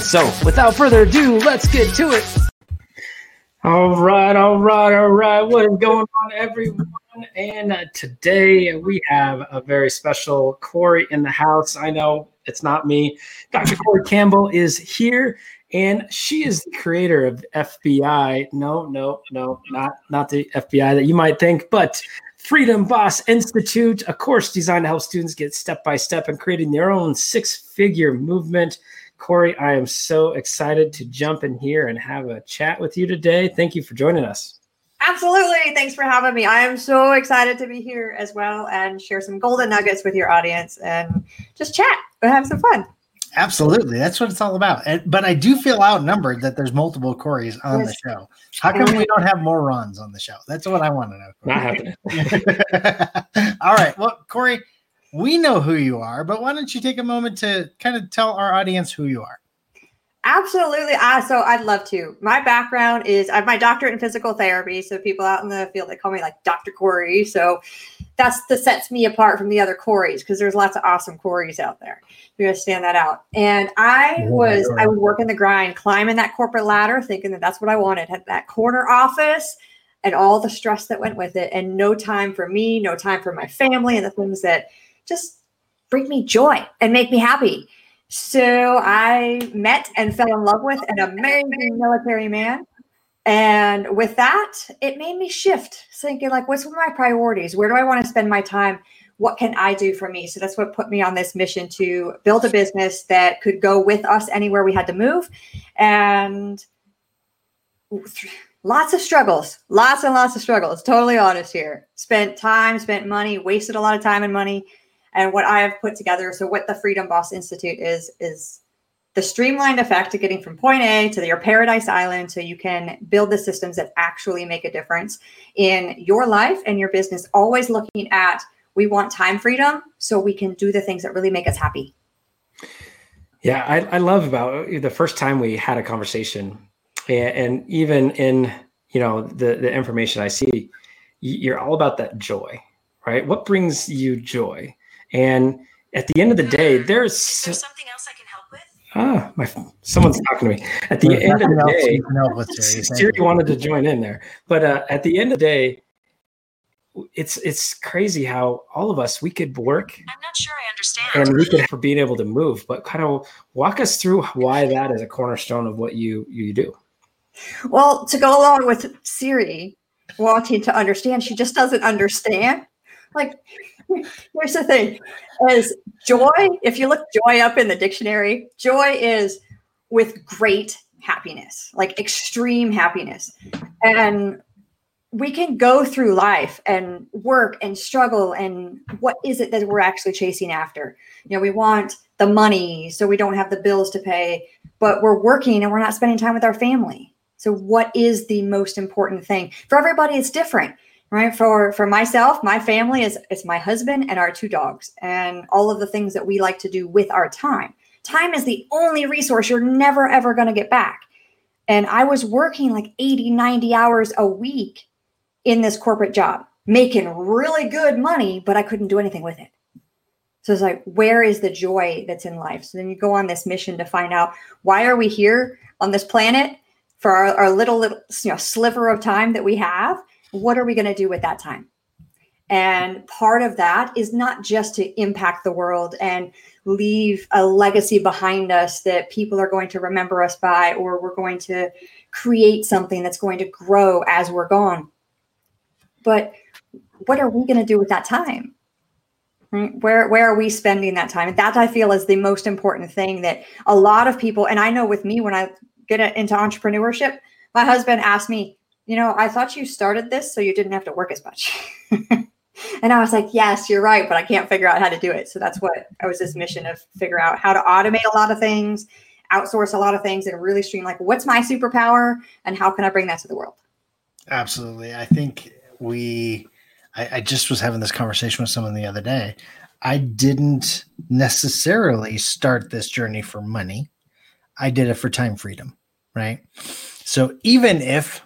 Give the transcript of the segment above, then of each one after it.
So, without further ado, let's get to it. All right, all right, all right. What is going on, everyone? And today we have a very special Corey in the house. I know it's not me. Dr. Corey Campbell is here, and she is the creator of FBI. No, no, no, not not the FBI that you might think, but Freedom Boss Institute, a course designed to help students get step by step in creating their own six figure movement. Corey, I am so excited to jump in here and have a chat with you today. Thank you for joining us. Absolutely. Thanks for having me. I am so excited to be here as well and share some golden nuggets with your audience and just chat and have some fun. Absolutely. That's what it's all about. And, but I do feel outnumbered that there's multiple Corys on yes. the show. How come we don't have more Rons on the show? That's what I want to know. Not happening. all right. Well, Corey, we know who you are, but why don't you take a moment to kind of tell our audience who you are? Absolutely. Uh, so I'd love to. My background is I have my doctorate in physical therapy. So people out in the field, they call me like Dr. Corey. So that's the sets me apart from the other Corys because there's lots of awesome Corys out there. We're gonna stand that out. And I was I would work in the grind, climbing that corporate ladder, thinking that that's what I wanted. Had that corner office and all the stress that went with it, and no time for me, no time for my family, and the things that just bring me joy and make me happy. So I met and fell in love with an amazing military man. And with that, it made me shift, thinking like, what's one of my priorities? Where do I want to spend my time? What can I do for me? So that's what put me on this mission to build a business that could go with us anywhere we had to move. And lots of struggles, lots and lots of struggles, totally honest here. Spent time, spent money, wasted a lot of time and money and what I have put together, so what the Freedom Boss Institute is, is the streamlined effect of getting from point A to your paradise island so you can build the systems that actually make a difference in your life and your business. Always looking at we want time freedom so we can do the things that really make us happy. Yeah, I, I love about the first time we had a conversation, and, and even in you know the the information I see, you're all about that joy, right? What brings you joy? And at the end of the day, hmm. there's, Is there something else I can help with? Ah, my someone's talking to me. At the there's end of the day, Siri, Siri wanted to join in there, but uh, at the end of the day, it's it's crazy how all of us we could work. I'm not sure I understand. And we could for being able to move, but kind of walk us through why that is a cornerstone of what you you do. Well, to go along with Siri wanting to understand, she just doesn't understand. Like here's the thing is joy if you look joy up in the dictionary joy is with great happiness like extreme happiness. And we can go through life and work and struggle and what is it that we're actually chasing after? You know we want the money so we don't have the bills to pay but we're working and we're not spending time with our family. So what is the most important thing? For everybody it's different right? For for myself my family is it's my husband and our two dogs and all of the things that we like to do with our time. Time is the only resource you're never ever going to get back. And i was working like 80 90 hours a week in this corporate job making really good money but i couldn't do anything with it. So it's like where is the joy that's in life? So then you go on this mission to find out why are we here on this planet for our, our little little you know sliver of time that we have what are we going to do with that time? And part of that is not just to impact the world and leave a legacy behind us that people are going to remember us by, or we're going to create something that's going to grow as we're gone. But what are we going to do with that time? Where where are we spending that time? And that I feel is the most important thing that a lot of people, and I know with me when I get into entrepreneurship, my husband asked me, you know, I thought you started this so you didn't have to work as much. and I was like, yes, you're right, but I can't figure out how to do it. So that's what I was this mission of figure out how to automate a lot of things, outsource a lot of things and really stream like what's my superpower and how can I bring that to the world? Absolutely. I think we, I, I just was having this conversation with someone the other day. I didn't necessarily start this journey for money. I did it for time freedom, right? So even if,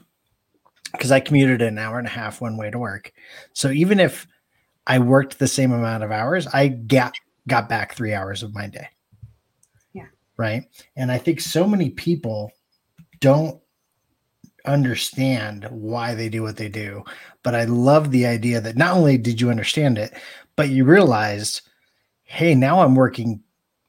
because I commuted an hour and a half one way to work, so even if I worked the same amount of hours, I got got back three hours of my day. Yeah. Right. And I think so many people don't understand why they do what they do. But I love the idea that not only did you understand it, but you realized, hey, now I'm working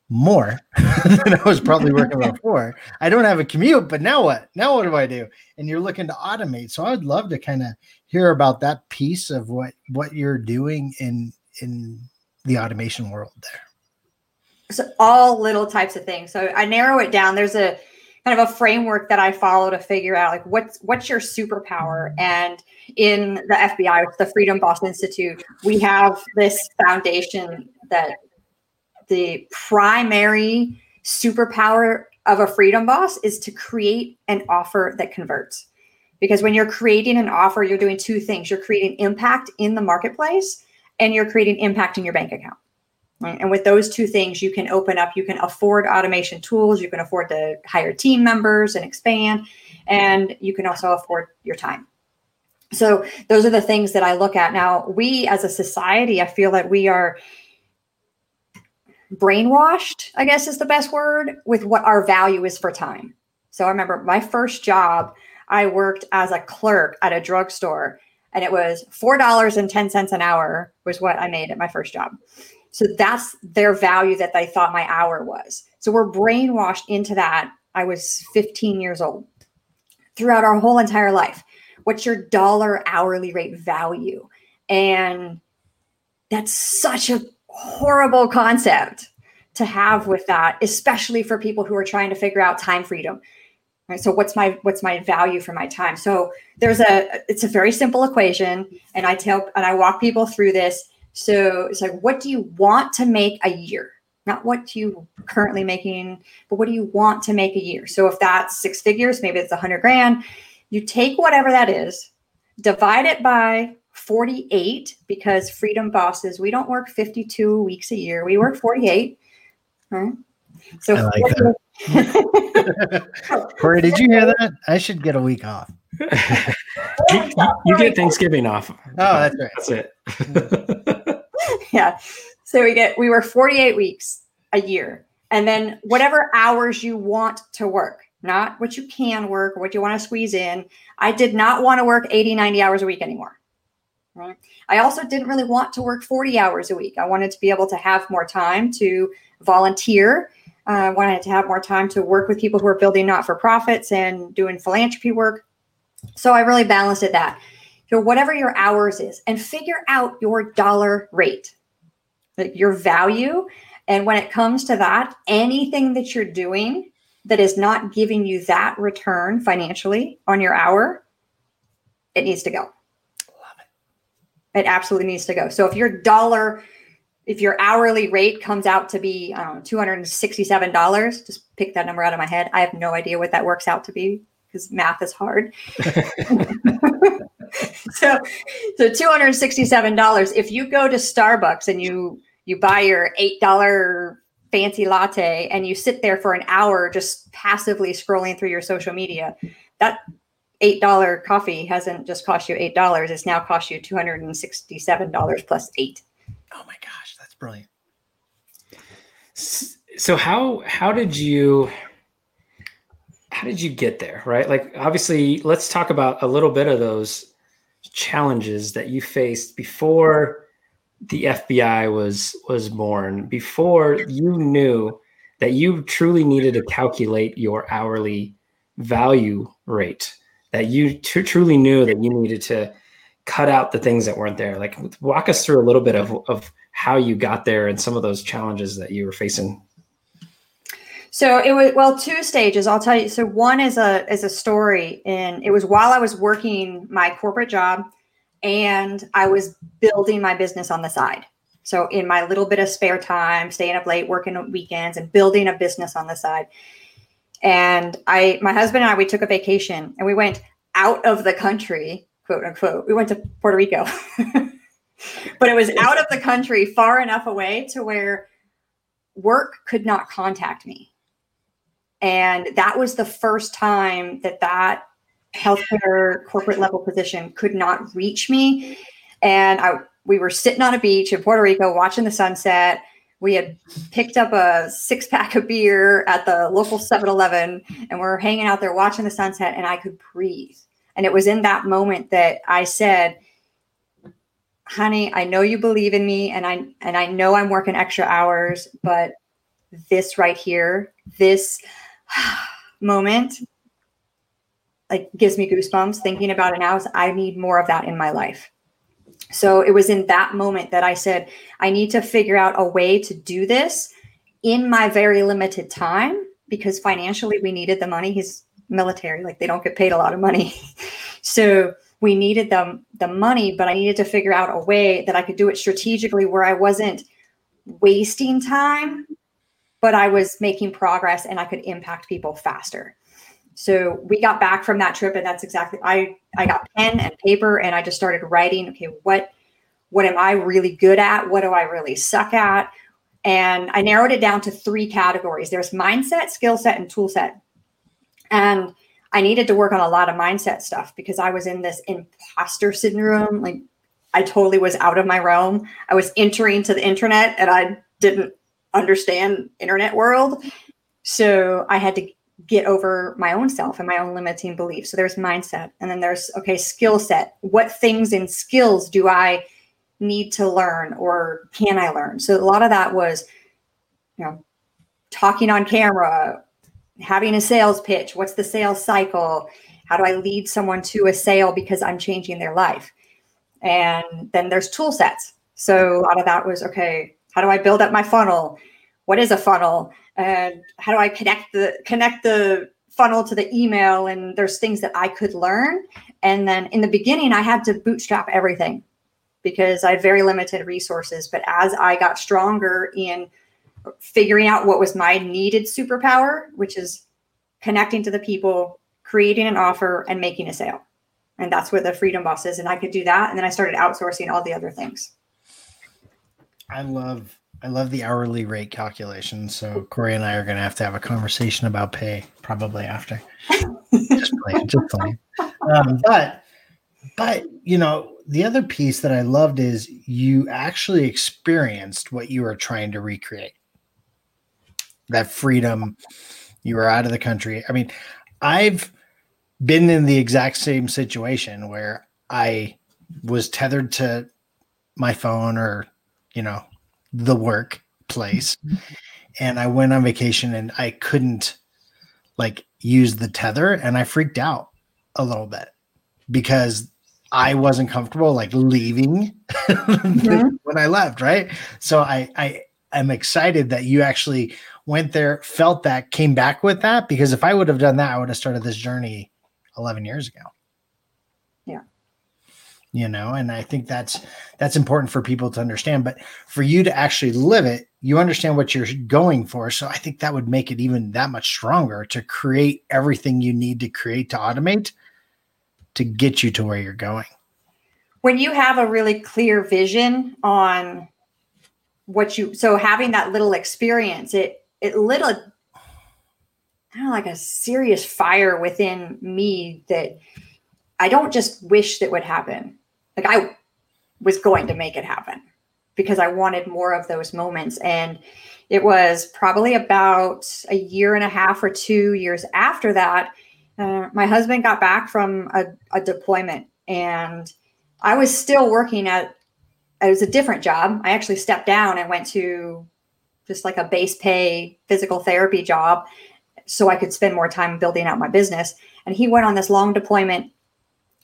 more than I was probably working before. I don't have a commute, but now what? Now what do I do? And you're looking to automate. So I would love to kind of hear about that piece of what what you're doing in in the automation world there. So all little types of things. So I narrow it down. There's a kind of a framework that I follow to figure out like what's what's your superpower. And in the FBI, the Freedom Boss Institute, we have this foundation that the primary superpower of a freedom boss is to create an offer that converts. Because when you're creating an offer, you're doing two things. You're creating impact in the marketplace and you're creating impact in your bank account. Right? And with those two things, you can open up, you can afford automation tools, you can afford to hire team members and expand, and you can also afford your time. So, those are the things that I look at. Now, we as a society, I feel that we are brainwashed, I guess is the best word, with what our value is for time. So, I remember my first job, I worked as a clerk at a drugstore and it was $4.10 an hour was what I made at my first job. So that's their value that they thought my hour was. So we're brainwashed into that. I was 15 years old throughout our whole entire life. What's your dollar hourly rate value? And that's such a horrible concept to have with that, especially for people who are trying to figure out time freedom. Right. So what's my what's my value for my time? So there's a it's a very simple equation, and I tell and I walk people through this. So it's like, what do you want to make a year? Not what you currently making, but what do you want to make a year? So if that's six figures, maybe it's a hundred grand. You take whatever that is, divide it by 48 because freedom bosses, we don't work 52 weeks a year. We work 48. Right? So I like that. Corey, did you hear that? I should get a week off. you, you get Thanksgiving off. Oh, that's right. That's it. yeah. So we get we were 48 weeks a year. And then whatever hours you want to work, not what you can work or what you want to squeeze in. I did not want to work 80, 90 hours a week anymore. Right. I also didn't really want to work 40 hours a week. I wanted to be able to have more time to volunteer. Uh, I wanted to have more time to work with people who are building not for profits and doing philanthropy work. So I really balanced it that. So whatever your hours is, and figure out your dollar rate, your value. And when it comes to that, anything that you're doing that is not giving you that return financially on your hour, it needs to go. It. Absolutely needs to go. So if your dollar, if your hourly rate comes out to be, um, I know, $267, just pick that number out of my head. I have no idea what that works out to be because math is hard. so, so two hundred sixty-seven dollars. If you go to Starbucks and you you buy your eight dollar fancy latte and you sit there for an hour just passively scrolling through your social media, that eight dollar coffee hasn't just cost you eight dollars; it's now cost you two hundred and sixty-seven dollars plus eight. Oh my gosh, that's brilliant. So how how did you how did you get there right like obviously let's talk about a little bit of those challenges that you faced before the FBI was was born before you knew that you truly needed to calculate your hourly value rate that you t- truly knew that you needed to cut out the things that weren't there like walk us through a little bit of, of how you got there and some of those challenges that you were facing so it was well two stages. I'll tell you. So one is a is a story, and it was while I was working my corporate job, and I was building my business on the side. So in my little bit of spare time, staying up late, working on weekends, and building a business on the side. And I, my husband and I, we took a vacation and we went out of the country, quote unquote. We went to Puerto Rico, but it was out of the country far enough away to where work could not contact me. And that was the first time that that healthcare corporate level position could not reach me. And I, we were sitting on a beach in Puerto Rico watching the sunset. We had picked up a six pack of beer at the local 7 Eleven and we are hanging out there watching the sunset, and I could breathe. And it was in that moment that I said, honey, I know you believe in me and I and I know I'm working extra hours, but this right here, this moment like gives me goosebumps thinking about it now is I need more of that in my life. So it was in that moment that I said, I need to figure out a way to do this in my very limited time because financially we needed the money. He's military, like they don't get paid a lot of money. so we needed the, the money, but I needed to figure out a way that I could do it strategically where I wasn't wasting time, but I was making progress and I could impact people faster. So we got back from that trip, and that's exactly I I got pen and paper, and I just started writing. Okay, what what am I really good at? What do I really suck at? And I narrowed it down to three categories. There's mindset, skill set, and tool set. And I needed to work on a lot of mindset stuff because I was in this imposter syndrome. Like I totally was out of my realm. I was entering to the internet and I didn't understand internet world. So I had to get over my own self and my own limiting beliefs. So there's mindset. And then there's, okay, skill set. What things and skills do I need to learn or can I learn? So a lot of that was, you know, talking on camera, having a sales pitch. What's the sales cycle? How do I lead someone to a sale because I'm changing their life? And then there's tool sets. So a lot of that was, okay, how do I build up my funnel? What is a funnel? and how do I connect the connect the funnel to the email and there's things that I could learn. And then in the beginning, I had to bootstrap everything because I had very limited resources. But as I got stronger in figuring out what was my needed superpower, which is connecting to the people, creating an offer, and making a sale. And that's where the freedom boss is. And I could do that. And then I started outsourcing all the other things. I love I love the hourly rate calculation. So Corey and I are going to have to have a conversation about pay probably after. just playing, just playing. Um, but, but you know, the other piece that I loved is you actually experienced what you were trying to recreate. That freedom. You were out of the country. I mean, I've been in the exact same situation where I was tethered to my phone or, you know, the workplace mm-hmm. and I went on vacation and I couldn't like use the tether and I freaked out a little bit because I wasn't comfortable like leaving mm-hmm. when I left, right? So I I am excited that you actually went there, felt that, came back with that because if I would have done that, I would have started this journey 11 years ago you know and i think that's that's important for people to understand but for you to actually live it you understand what you're going for so i think that would make it even that much stronger to create everything you need to create to automate to get you to where you're going when you have a really clear vision on what you so having that little experience it it lit a kind of like a serious fire within me that I don't just wish that would happen. Like I was going to make it happen because I wanted more of those moments. And it was probably about a year and a half or two years after that. Uh, my husband got back from a, a deployment and I was still working at it was a different job. I actually stepped down and went to just like a base pay physical therapy job so I could spend more time building out my business. And he went on this long deployment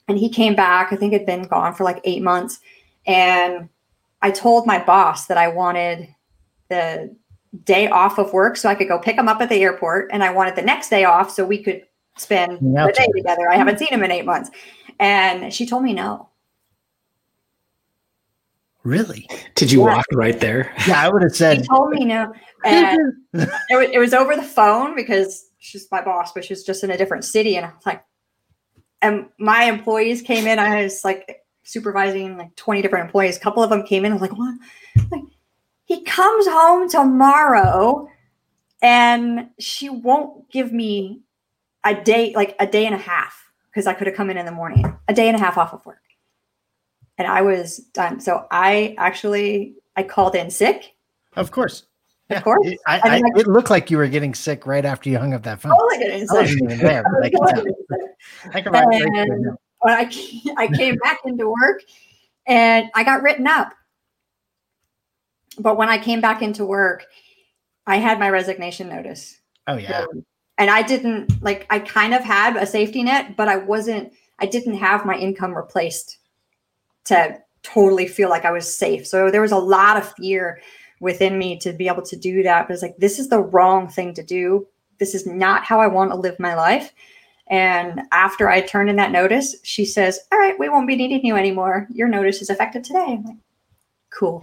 and he came back. I think had been gone for like eight months. And I told my boss that I wanted the day off of work so I could go pick him up at the airport. And I wanted the next day off so we could spend the day together. I haven't seen him in eight months. And she told me no. Really? Did you yeah. walk right there? Yeah, I would have said. She told me no. And it, was, it was over the phone because she's my boss, but she's just in a different city. And I was like, and my employees came in. I was like supervising like 20 different employees. A couple of them came in. I was like, what? Like, he comes home tomorrow and she won't give me a day, like a day and a half, because I could have come in in the morning, a day and a half off of work. And I was done. So I actually, I called in sick. Of course. Of course. I, I I, I- it looked like you were getting sick right after you hung up that phone. Totally I wasn't even there, I can tell. I can write And when I I came back into work and I got written up. But when I came back into work, I had my resignation notice. Oh yeah. And I didn't like I kind of had a safety net, but I wasn't I didn't have my income replaced to totally feel like I was safe. So there was a lot of fear within me to be able to do that. But it's like this is the wrong thing to do. This is not how I want to live my life. And after I turned in that notice, she says, All right, we won't be needing you anymore. Your notice is effective today. I'm like, cool.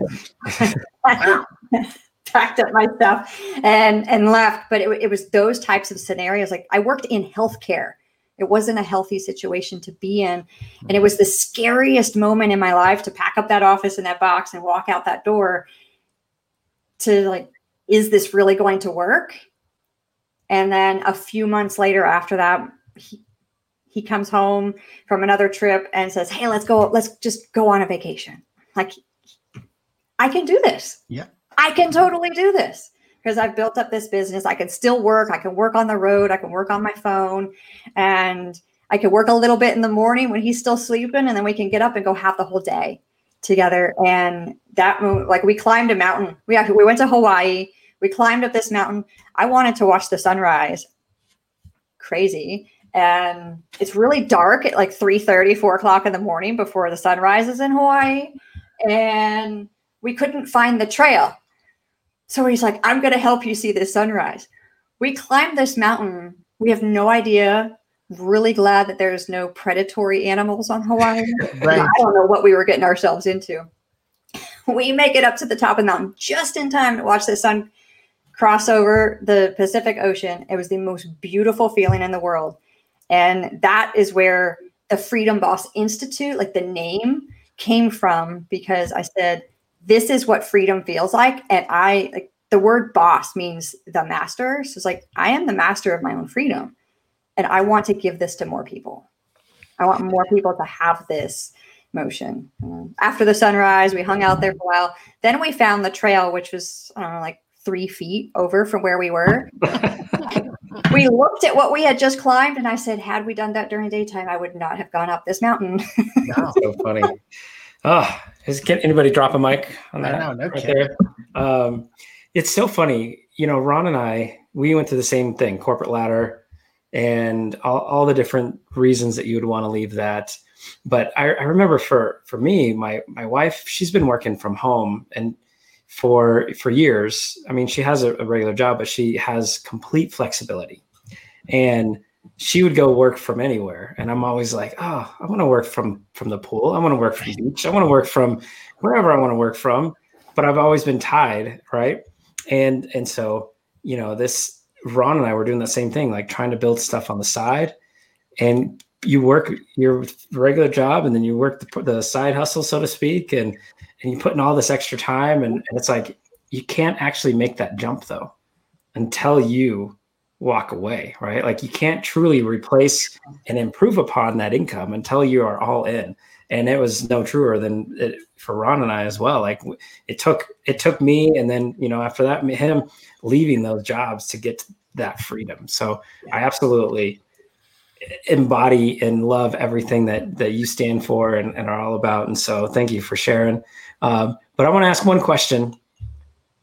Packed up my stuff and and left. But it, it was those types of scenarios. Like I worked in healthcare. It wasn't a healthy situation to be in. And it was the scariest moment in my life to pack up that office and that box and walk out that door to like, is this really going to work? And then a few months later after that, he, he comes home from another trip and says, Hey, let's go, let's just go on a vacation. Like, I can do this. Yeah. I can totally do this because I've built up this business. I can still work. I can work on the road. I can work on my phone and I can work a little bit in the morning when he's still sleeping. And then we can get up and go have the whole day together. And that, like, we climbed a mountain. We, actually, we went to Hawaii. We climbed up this mountain. I wanted to watch the sunrise. Crazy. And it's really dark at like 3 4 o'clock in the morning before the sun rises in Hawaii. And we couldn't find the trail. So he's like, I'm going to help you see this sunrise. We climbed this mountain. We have no idea. Really glad that there's no predatory animals on Hawaii. Right. I don't know what we were getting ourselves into. We make it up to the top of the mountain just in time to watch the sun cross over the Pacific Ocean. It was the most beautiful feeling in the world. And that is where the Freedom Boss Institute, like the name, came from because I said, this is what freedom feels like. And I like the word boss means the master. So it's like, I am the master of my own freedom. And I want to give this to more people. I want more people to have this motion. Um, after the sunrise, we hung out there for a while. Then we found the trail, which was, I don't know, like three feet over from where we were. we looked at what we had just climbed, and I said, had we done that during daytime, I would not have gone up this mountain. No. so funny. Oh, is can anybody drop a mic on I that? know, no right kidding. there? Um, it's so funny. You know, Ron and I, we went to the same thing, corporate ladder, and all, all the different reasons that you would want to leave that. But I, I remember for for me, my my wife, she's been working from home and for for years. I mean, she has a, a regular job, but she has complete flexibility, and she would go work from anywhere. And i'm always like oh i want to work from from the pool. I want to work from the beach. I want to work from wherever i want to work from. But i've always been tied right? And and so you know this ron and i were doing the same thing like trying to build stuff on the side. And you work your regular job and then you work the, the side hustle so to speak. And and you put in all this extra time and, and it's like you can't actually make that jump though until you walk away, right? Like you can't truly replace and improve upon that income until you are all in. And it was no truer than it, for Ron and I as well. Like it took it took me, and then you know after that him leaving those jobs to get that freedom. So I absolutely embody and love everything that that you stand for and, and are all about. And so thank you for sharing. Um, but I want to ask one question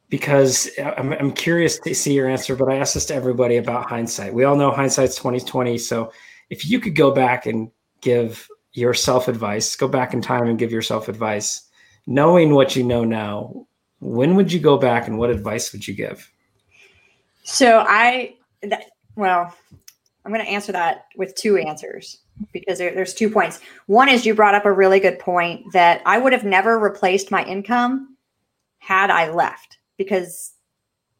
because I'm, I'm curious to see your answer, but I asked this to everybody about hindsight. We all know hindsight's 2020. So if you could go back and give yourself advice, go back in time and give yourself advice, knowing what you know now, when would you go back and what advice would you give? So I, that, well, I'm going to answer that with two answers because there, there's two points. One is you brought up a really good point that I would have never replaced my income had I left because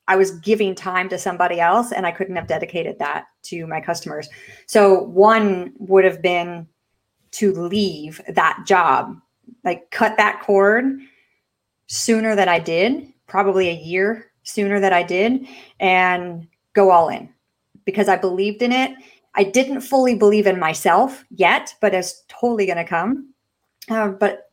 I was giving time to somebody else and I couldn't have dedicated that to my customers. So one would have been to leave that job, like cut that cord sooner than I did, probably a year sooner than I did, and go all in because I believed in it. I didn't fully believe in myself yet, but it's totally going to come. Uh, but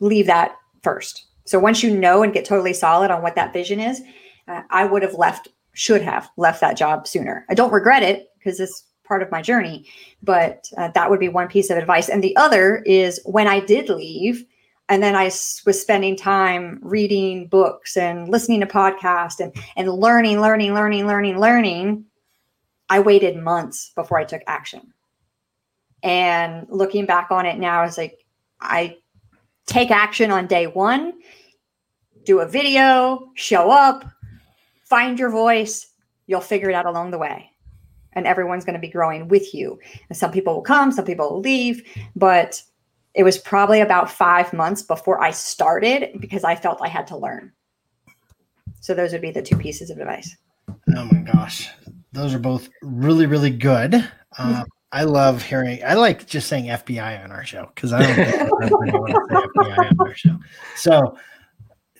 leave that first. So once you know and get totally solid on what that vision is, uh, I would have left, should have left that job sooner. I don't regret it because it's part of my journey, but uh, that would be one piece of advice. And the other is when I did leave, and then I was spending time reading books and listening to podcasts and and learning, learning, learning, learning, learning. I waited months before I took action. And looking back on it now, it's like I take action on day one, do a video, show up, find your voice. You'll figure it out along the way. And everyone's going to be growing with you. And some people will come, some people will leave. But it was probably about five months before I started because I felt I had to learn. So those would be the two pieces of advice. Oh my gosh. Those are both really, really good. Um, I love hearing. I like just saying FBI on our show because I don't think everybody to say FBI on our show. So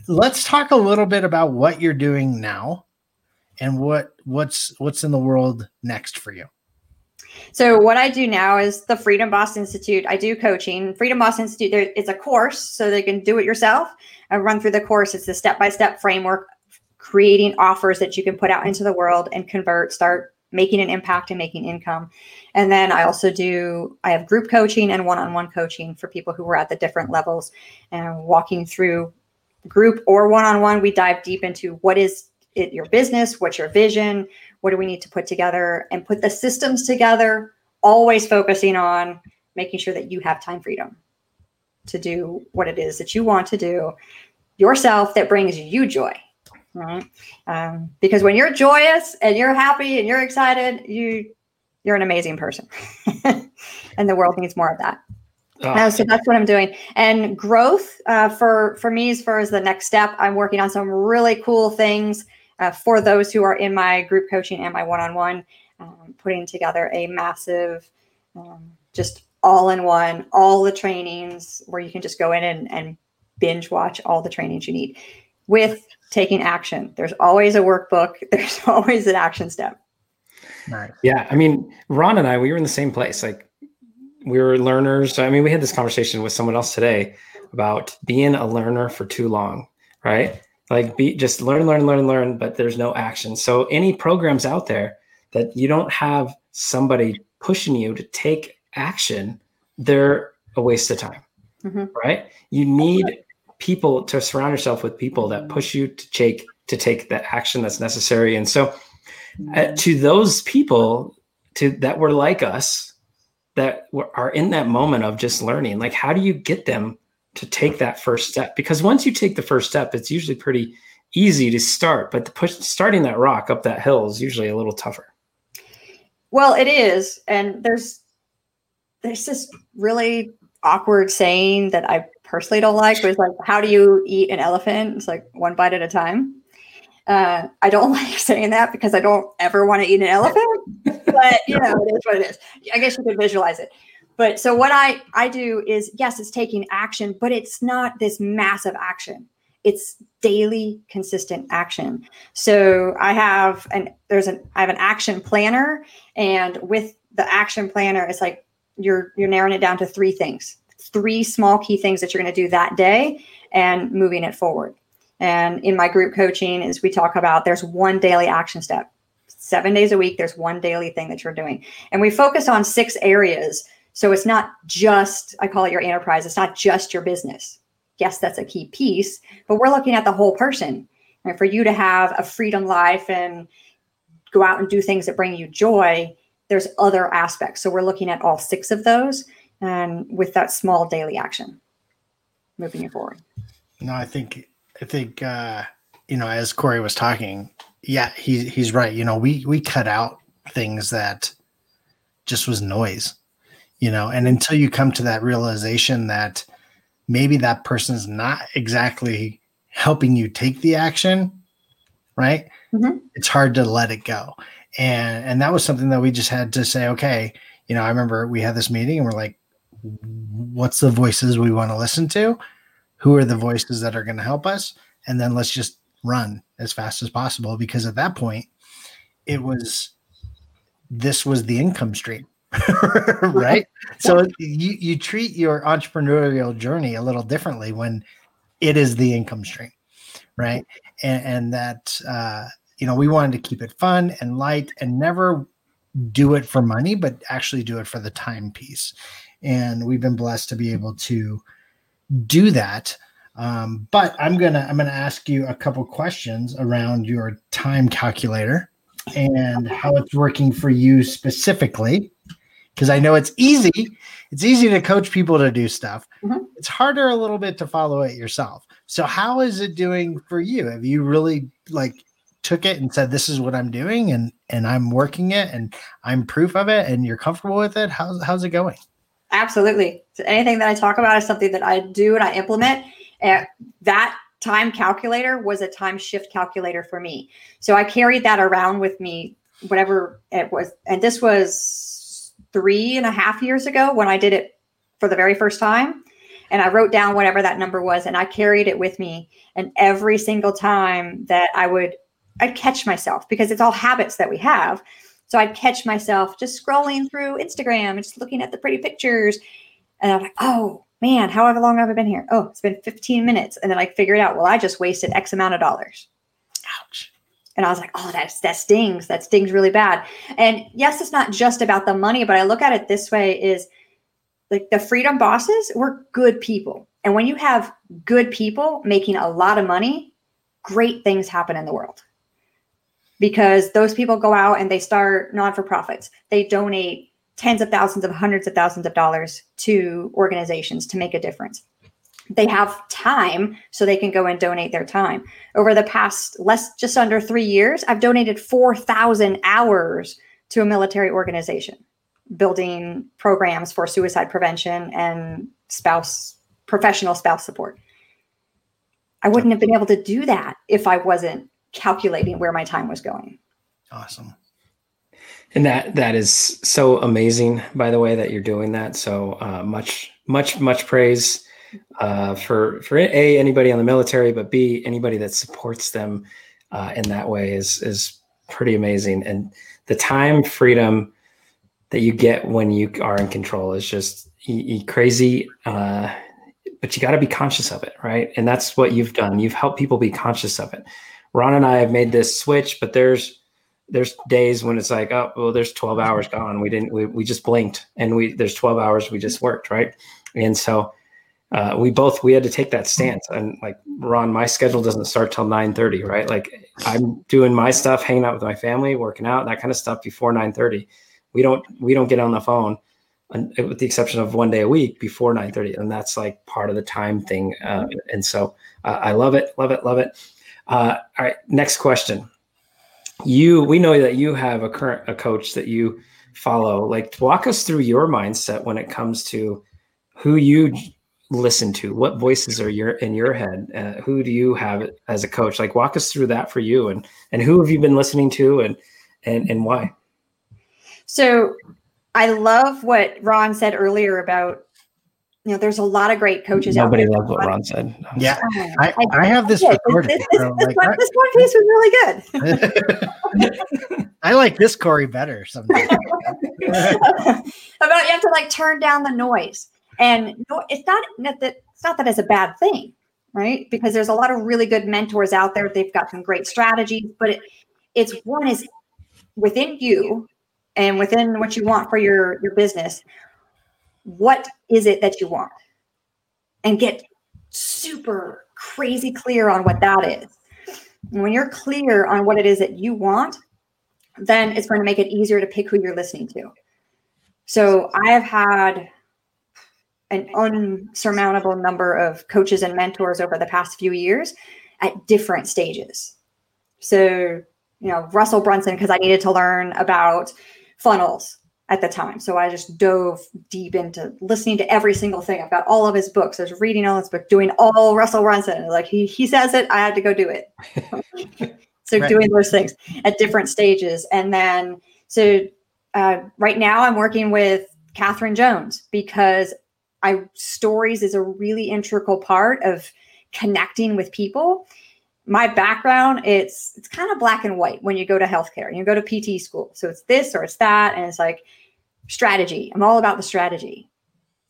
let's talk a little bit about what you're doing now and what what's what's in the world next for you. So what I do now is the Freedom Boss Institute. I do coaching. Freedom Boss Institute. There, it's a course, so they can do it yourself. I run through the course. It's a step by step framework, creating offers that you can put out into the world and convert. Start making an impact and making income. And then I also do, I have group coaching and one on one coaching for people who are at the different levels and walking through group or one on one. We dive deep into what is it your business, what's your vision, what do we need to put together and put the systems together, always focusing on making sure that you have time freedom to do what it is that you want to do yourself that brings you joy right? Um, because when you're joyous and you're happy and you're excited, you you're an amazing person, and the world needs more of that. Oh. So that's what I'm doing. And growth uh, for for me, as far as the next step, I'm working on some really cool things uh, for those who are in my group coaching and my one-on-one. Um, putting together a massive, um, just all-in-one, all the trainings where you can just go in and, and binge watch all the trainings you need with taking action. There's always a workbook, there's always an action step. Nice. Yeah. I mean, Ron and I, we were in the same place. Like we were learners. I mean, we had this conversation with someone else today about being a learner for too long, right? Like be just learn, learn, learn, learn, but there's no action. So any programs out there that you don't have somebody pushing you to take action, they're a waste of time. Mm-hmm. Right? You need people to surround yourself with people that push you to take to take the action that's necessary. And so uh, to those people to that were like us that were, are in that moment of just learning like how do you get them to take that first step? Because once you take the first step it's usually pretty easy to start but the push starting that rock up that hill is usually a little tougher. Well it is. And there's there's this really awkward saying that i personally don't like, it's like, how do you eat an elephant? It's like one bite at a time. Uh, I don't like saying that because I don't ever want to eat an elephant, but you know, it is what it is. I guess you could visualize it. But so what I I do is yes, it's taking action, but it's not this massive action. It's daily consistent action. So I have an there's an I have an action planner and with the action planner it's like you're you're narrowing it down to three things three small key things that you're going to do that day and moving it forward. And in my group coaching, is we talk about there's one daily action step. Seven days a week, there's one daily thing that you're doing. And we focus on six areas. So it's not just, I call it your enterprise, it's not just your business. Yes, that's a key piece, but we're looking at the whole person. Right? For you to have a freedom life and go out and do things that bring you joy, there's other aspects. So we're looking at all six of those and with that small daily action moving you forward no i think i think uh you know as corey was talking yeah he, he's right you know we we cut out things that just was noise you know and until you come to that realization that maybe that person's not exactly helping you take the action right? Mhm. It's hard to let it go. And and that was something that we just had to say, okay, you know, I remember we had this meeting and we're like, what's the voices we want to listen to? Who are the voices that are going to help us? And then let's just run as fast as possible because at that point it was this was the income stream right so you, you treat your entrepreneurial journey a little differently when it is the income stream right and, and that uh, you know we wanted to keep it fun and light and never do it for money but actually do it for the time piece and we've been blessed to be able to do that. Um, but i'm gonna i'm gonna ask you a couple questions around your time calculator and how it's working for you specifically because i know it's easy it's easy to coach people to do stuff. Mhm. it's harder a little bit to follow it yourself. So how is it doing for you? Have you really like took it and said this is what i'm doing and and i'm working it and i'm proof of it and you're comfortable with it? How's how's it going Absolutely. So anything that I talk about is something that I do and I implement. And that time calculator was a time shift calculator for me. So I carried that around with me, whatever it was. And this was three and a half years ago when I did it for the very first time. And I wrote down whatever that number was and I carried it with me. And every single time that I would, I'd catch myself because it's all habits that we have. So I'd catch myself just scrolling through Instagram and just looking at the pretty pictures. And I'm like, oh man, however long have I been here? Oh, it's been 15 minutes. And then I figured out, well, I just wasted X amount of dollars. ouch And I was like, oh, that's that stings. That stings really bad. And yes, it's not just about the money, but I look at it this way is like the freedom bosses, we're good people. And when you have good people making a lot of money, great things happen in the world. Because those people go out and they start non-for-profits. They donate tens of thousands of hundreds of thousands of dollars to organizations to make a difference. They have time so they can go and donate their time over the past less just under three years, I've donated 4,000 hours to a military organization building programs for suicide prevention and spouse, professional spouse support. I wouldn't have been able to do that if I wasn't calculating where my time was going. awesome And that that is so amazing, by the way, that you're doing that. So uh, much, much, much praise uh, for for a anybody on the military, but b anybody that supports them uh, in that way is is pretty amazing. And the time freedom that you get when you are in control is just y- y- crazy. Uh, but you got to be conscious of it, right? And that's what you've done. You've helped people be conscious of it. Ron and I have made this switch, but there's there's days when it's like, oh, well, there's 12 hours gone. We didn't, we, we just blinked and we, there's 12 hours we just worked. Right. And so uh, we both, we had to take that stance and like Ron, my schedule doesn't start till 9 30. Right. Like I'm doing my stuff, hanging out with my family, working out, that kind of stuff before 9 30. We don't, we don't get on the phone with the exception of one day a week before 9 30. And that's like part of the time thing. Uh, and so uh, I love it. Love it. Love it. Uh, all right. Next question. You we know that you have a current a coach that you follow. Like walk us through your mindset when it comes to who you listen to. What voices are your in your head? Uh, who do you have as a coach? Like walk us through that for you and and who have you been listening to and and and why? So I love what Ron said earlier about, you know, there's a lot of great coaches nobody out there. loves what ron said yeah i i have this did. recorded This, this, so, this, like, one, I- this one piece was really good. I like this Corey better sometimes. about you have to like turn down the noise and no, it's not that that- it's not that it's a bad thing right because there's a lot of really good mentors out there they've got some great strategies but it, it's one is within you and within what you want for your your business what is it that you want? And get super crazy clear on what that is. And when you're clear on what it is that you want then it's going to make it easier to pick who you're listening to. So I have had an unsurmountable number of coaches and mentors over the past few years at different stages. So, you know, Russell Brunson, because I needed to learn about funnels at the time. So I just dove deep into listening to every single thing. I've got all of his books. I was reading all his books, doing all Russell Brunson. Like he he says it, I had to go do it. So Right. doing those things at different stages. And then, so uh, right now I'm working with Catherine Jones because I stories is a really integral part of connecting with people. My background, it's it's kind of black and white when you go to healthcare. You go to PT school. So it's this or it's that. And it's like strategy. I'm all about the strategy.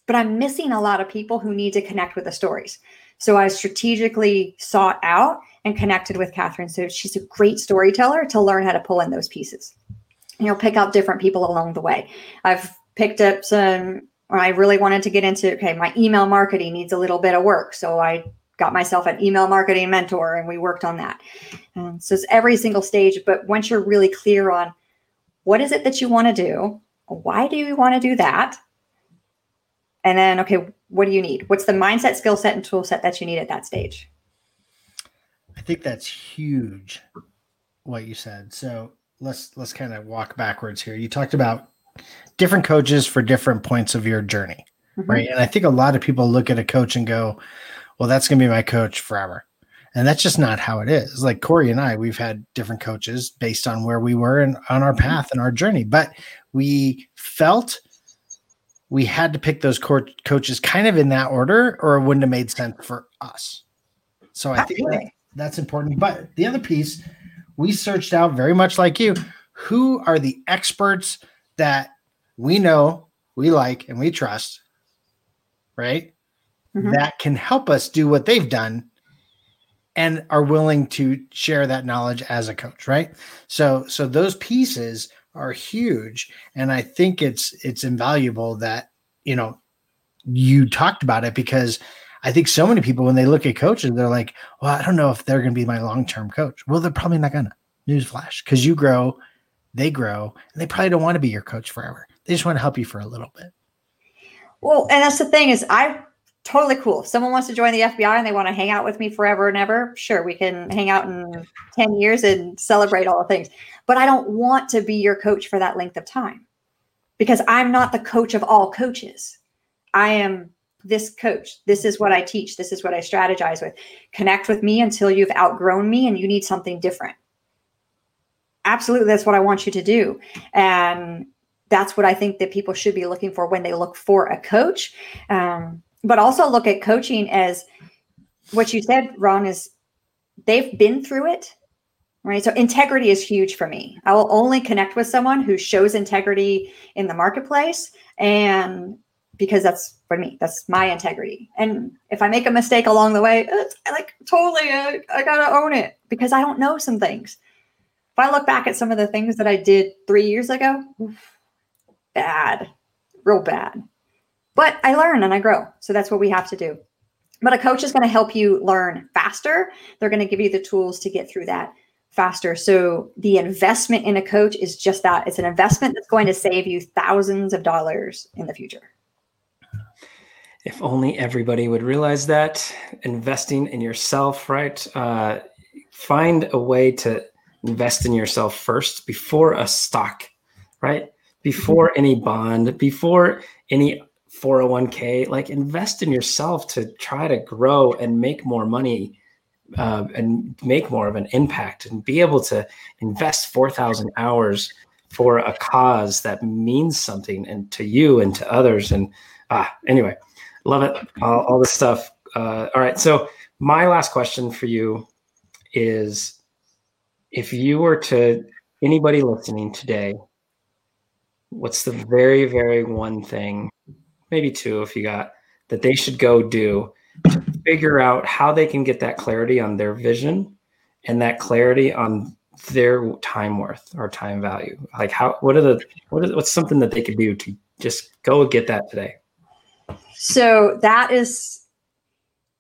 But I'm missing a lot of people who need to connect with the stories. So I strategically sought out and connected with Catherine. So she's a great storyteller to learn how to pull in those pieces. And you'll pick up different people along the way. I've picked up some, I really wanted to get into, okay, my email marketing needs a little bit of work. So I got myself an email marketing mentor and we worked on that. Um, so it's every single stage. But once you're really clear on what is it that you want to do, why do you want to do that? And then, okay, what do you need? What's the mindset, skill set, and tool set that you need at that stage? I think that's huge what you said. So let's let's kind of walk backwards here. You talked about different coaches for different points of your journey, Mhm. right? And I think a lot of people look at a coach and go, "Well, that's going to be my coach forever." And that's just not how it is. Like Corey and I, we've had different coaches based on where we were and on our mm-hmm. path and our journey, but we felt we had to pick those co- coaches kind of in that order, or it wouldn't have made sense for us. So I think that, that's important. But the other piece, we searched out very much like you who are the experts that we know, we like, and we trust, right? Mhm. That can help us do what they've done and are willing to share that knowledge as a coach, right? So so those pieces are huge and I think it's it's invaluable that, you know, you talked about it because I think so many people when they look at coaches they're like, "Well, I don't know if they're going to be my long-term coach." Well, they're probably not going to. Newsflash, cuz you grow, they grow, and they probably don't want to be your coach forever. They just want to help you for a little bit. Well, and that's the thing is I totally cool. If someone wants to join the FBI and they want to hang out with me forever and ever, sure, we can hang out in 10 years and celebrate all the things. But I don't want to be your coach for that length of time because I'm not the coach of all coaches. I am this coach. This is what I teach. This is what I strategize with. Connect with me until you've outgrown me and you need something different. Absolutely, that's what I want you to do. And that's what I think that people should be looking for when they look for a coach. Um, but also look at coaching as what you said, Ron, is they've been through it, right? So integrity is huge for me. I will only connect with someone who shows integrity in the marketplace. And because that's for me, that's my integrity. And if I make a mistake along the way, uh, it's like totally, uh, I, I got to own it because I don't know some things. If I look back at some of the things that I did three years ago, bad, real bad. But I learn and I grow. So that's what we have to do. But a coach is going to help you learn faster. They're going to give you the tools to get through that faster. So the investment in a coach is just that it's an investment that's going to save you thousands of dollars in the future. If only everybody would realize that investing in yourself, right? Uh, find a way to invest in yourself first before a stock, right? Before any bond, before any 401k, like invest in yourself to try to grow and make more money uh, and make more of an impact and be able to invest 4,000 hours for a cause that means something and to you and to others. And ah, anyway, love it. All, all this stuff. Uh, all right. So my last question for you is if you were to anybody listening today, what's the very, very one thing, maybe two if you got, that they should go do to figure out how they can get that clarity on their vision and that clarity on their time worth or time value? Like how what are the what is what's something that they could do to just go get that today? So that is,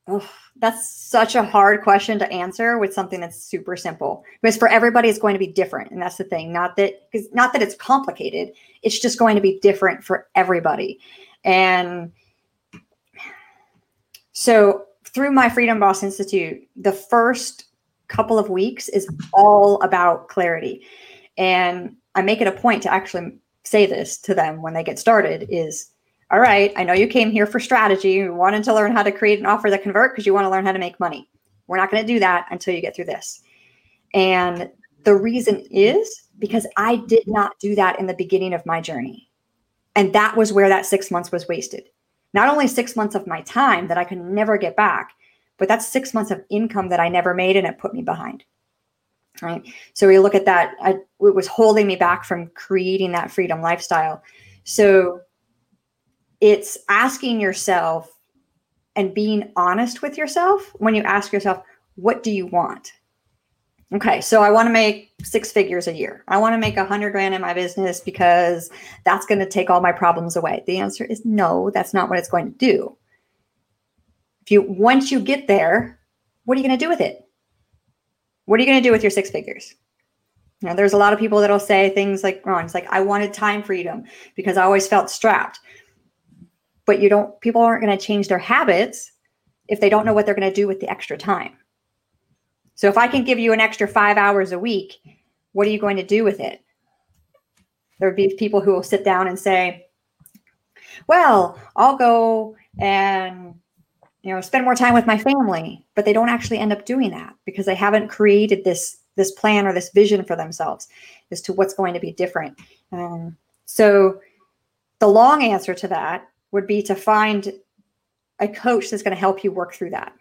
oh, that's such a hard question to answer with something that's super simple because for everybody it's going to be different, and that's the thing. Not that because not that it's complicated. It's just going to be different for everybody, and so through my Freedom Boss Institute, the first couple of weeks is all about clarity, and I make it a point to actually say this to them when they get started is all right, I know you came here for strategy. You wanted to learn how to create an offer that convert because you want to learn how to make money. We're not going to do that until you get through this. And the reason is because I did not do that in the beginning of my journey. And that was where that six months was wasted. Not only six months of my time that I could never get back, but that's six months of income that I never made and it put me behind. Right. So we look at that. I, it was holding me back from creating that freedom lifestyle. So it's asking yourself and being honest with yourself when you ask yourself, what do you want? Okay, so I want to make six figures a year. I want to make a hundred grand in my business because that's going to take all my problems away. The answer is no, that's not what it's going to do. If you once you get there, what are you going to do with it? What are you going to do with your six figures? Now, there's a lot of people that'll say things like, "Ron, it's like I wanted time freedom because I always felt strapped." But you don't. People aren't going to change their habits if they don't know what they're going to do with the extra time. So if I can give you an extra five hours a week, what are you going to do with it? There would be people who will sit down and say, well, I'll go and you know spend more time with my family but they don't actually end up doing that because they haven't created this this plan or this vision for themselves as to what's going to be different um, so the long answer to that would be to find a coach that's going to help you work through that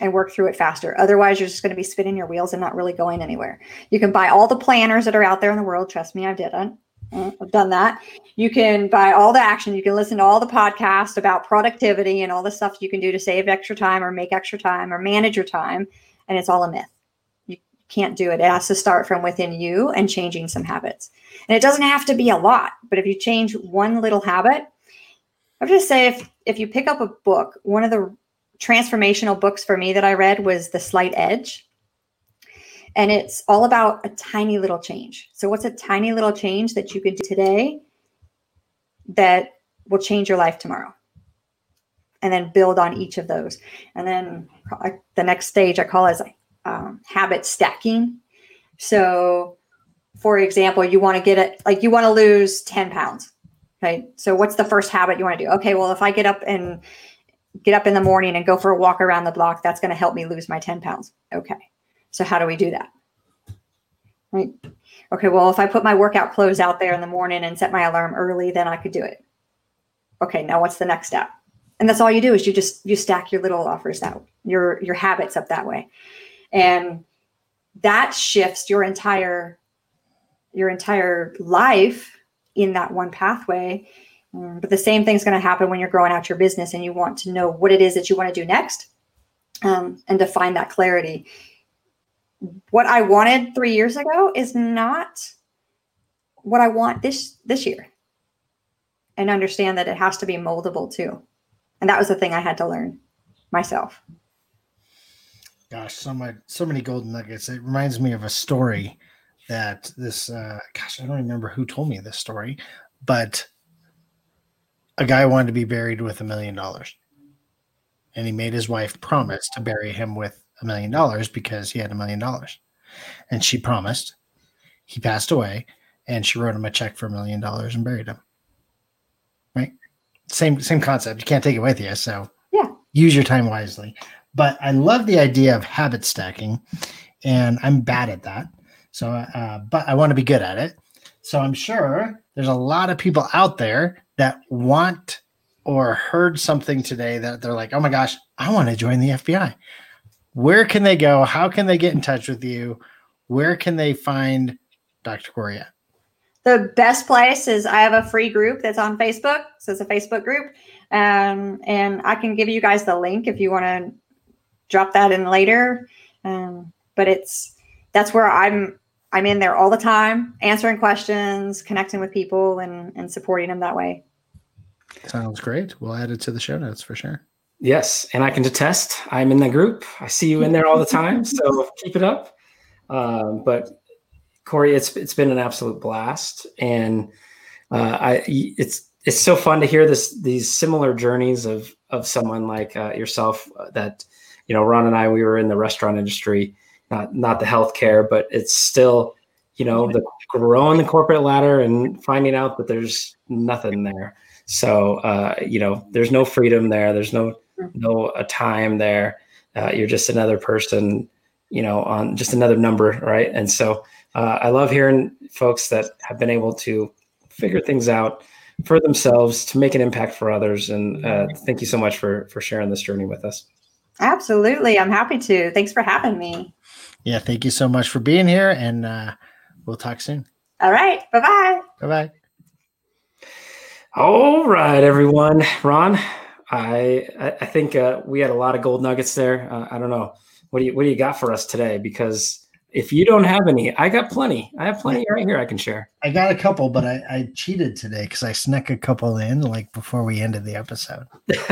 and work through it faster. Otherwise, you're just going to be spinning your wheels and not really going anywhere. You can buy all the planners that are out there in the world. Trust me, I've done. Mm, I've done that. You can buy all the action. You can listen to all the podcasts about productivity and all the stuff you can do to save extra time or make extra time or manage your time. And it's all a myth. You can't do it. It has to start from within you and changing some habits. And it doesn't have to be a lot, but if you change one little habit, I would just say if if you pick up a book, one of the transformational books for me that I read was The Slight Edge. And it's all about a tiny little change. So, what's a tiny little change that you could do today that will change your life tomorrow? And then build on each of those. And then the next stage I call is um, habit stacking. So, for example, you want to get it like you want to lose 10 pounds. Right. So, what's the first habit you want to do? Okay. Well, if I get up and get up in the morning and go for a walk around the block. That's going to help me lose my 10 pounds. Okay. So how do we do that? Right. Okay. Well, if I put my workout clothes out there in the morning and set my alarm early, then I could do it. Okay. Now what's the next step? And that's all you do is you just you stack your little offers out, your your habits up that way. And that shifts your entire your entire life in that one pathway but the same thing's going to happen when you're growing out your business and you want to know what it is that you want to do next um, and to find that clarity. What I wanted three years ago is not what I want this this year. And understand that it has to be moldable too. And that was the thing I had to learn myself. Gosh, so much, so many golden nuggets. It reminds me of a story that this, uh, gosh, I don't remember who told me this story, but a guy wanted to be buried with a million dollars. And he made his wife promise to bury him with a million dollars because he had a million dollars. And she promised. He passed away and she wrote him a check for a million dollars and buried him. Right? Same same concept. You can't take it with you. So yeah. Use your time wisely. But I love the idea of habit stacking and I'm bad at that. So uh, but I want to be good at it. So I'm sure there's a lot of people out there that want or heard something today that they're like, oh my gosh, I want to join the FBI. Where can they go? How can they get in touch with you? Where can they find Dr. Corey? The best place is I have a free group that's on Facebook. So it's a Facebook group. Um, and I can give you guys the link if you want to drop that in later. Um, but it's that's where I'm I'm in there all the time, answering questions, connecting with people, and and supporting them that way. Sounds great. We'll add it to the show notes for sure. Yes, and I can attest. I'm in the group. I see you in there all the time, so keep it up. Um, but Corey, it's it's been an absolute blast, and uh, I it's it's so fun to hear this these similar journeys of of someone like uh, yourself uh, that you know Ron and I we were in the restaurant industry not not the healthcare, but it's still, you know, the growing the corporate ladder and finding out that there's nothing there. So uh, you know, there's no freedom there. There's no no a time there. Uh, you're just another person, you know, on just another number, right? And so uh, I love hearing folks that have been able to figure things out for themselves to make an impact for others. And uh, thank you so much for for sharing this journey with us. Absolutely. I'm happy to. Thanks for having me. Yeah, thank you so much for being here, and uh, we'll talk soon. All right. Bye bye. Bye bye. All right, everyone. Ron, I I I think uh, we had a lot of gold nuggets there. Uh, I don't know what do you what do you got for us today? Because if you don't have any, I got plenty. I have plenty right here I can share. I got a couple, but I, I cheated today because I snuck a couple in like before we ended the episode.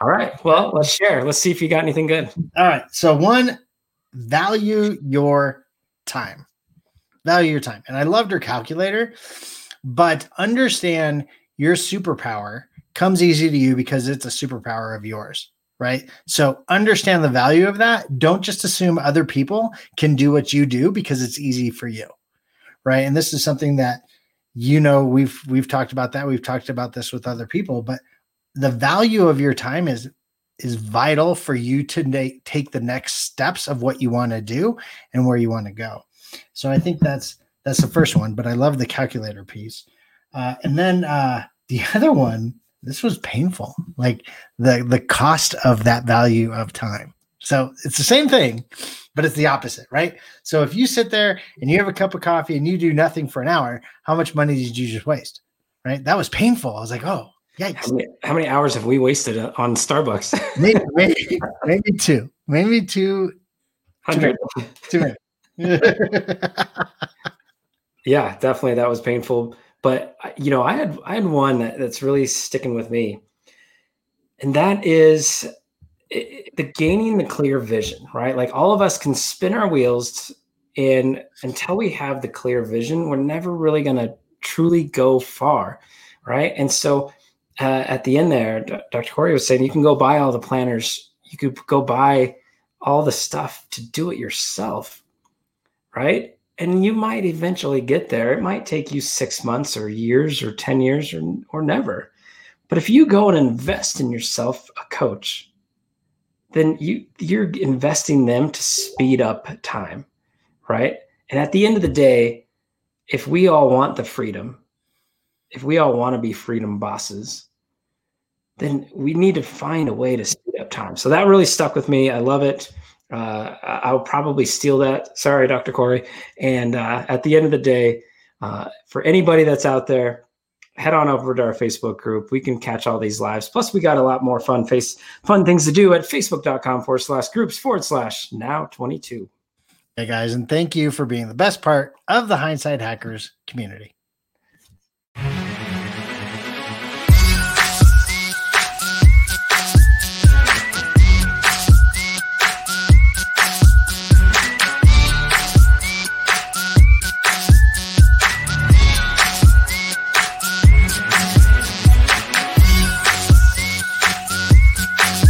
All right. Well, let's share. Let's see if you got anything good. All right. So one, value your time. Value your time. And I loved her calculator, but understand your superpower comes easy to you because it's a superpower of yours right? So understand the value of that. Don't just assume other people can do what you do because it's easy for you, right? And this is something that you know we've we've talked about that. We've talked about this with other people, but the value of your time is is vital for you to na- take the next steps of what you want to do and where you want to go. So I think that's that's the first one. But I love the calculator piece, uh, and then uh, the other one this was painful like the the cost of that value of time so it's the same thing but it's the opposite right so if you sit there and you have a cup of coffee and you do nothing for an hour how much money did you just waste right that was painful i was like oh yikes How many, how many hours have we wasted uh, on Starbucks? maybe, maybe, maybe two maybe two Hundred. two minutes Yeah, definitely that was painful. But you know, I had I had one that, that's really sticking with me, and that is i- the gaining the clear vision. Right, like all of us can spin our wheels, and until we have the clear vision, we're never really going to truly go far. Right, and so uh, at the end there, Dr. Corey was saying you can go buy all the planners, you could go buy all the stuff to do it yourself. Right and you might eventually get there. It might take you six months or years or 10 years or, or never. But if you go and invest in yourself a coach, then you you're investing them to speed up time, right? And at the end of the day, if we all want the freedom, if we all want to be freedom bosses, then we need to find a way to speed up time. So that really stuck with me. I love it. Uh, I'll probably steal that. Sorry, Dr. Corey. And uh, at the end of the day, uh, for anybody that's out there, head on over to our Facebook group. We can catch all these lives. Plus, we got a lot more fun face fun things to do at facebook.com forward slash groups forward slash now 22. hey guys and thank you for being the best part of the hindsight hackers community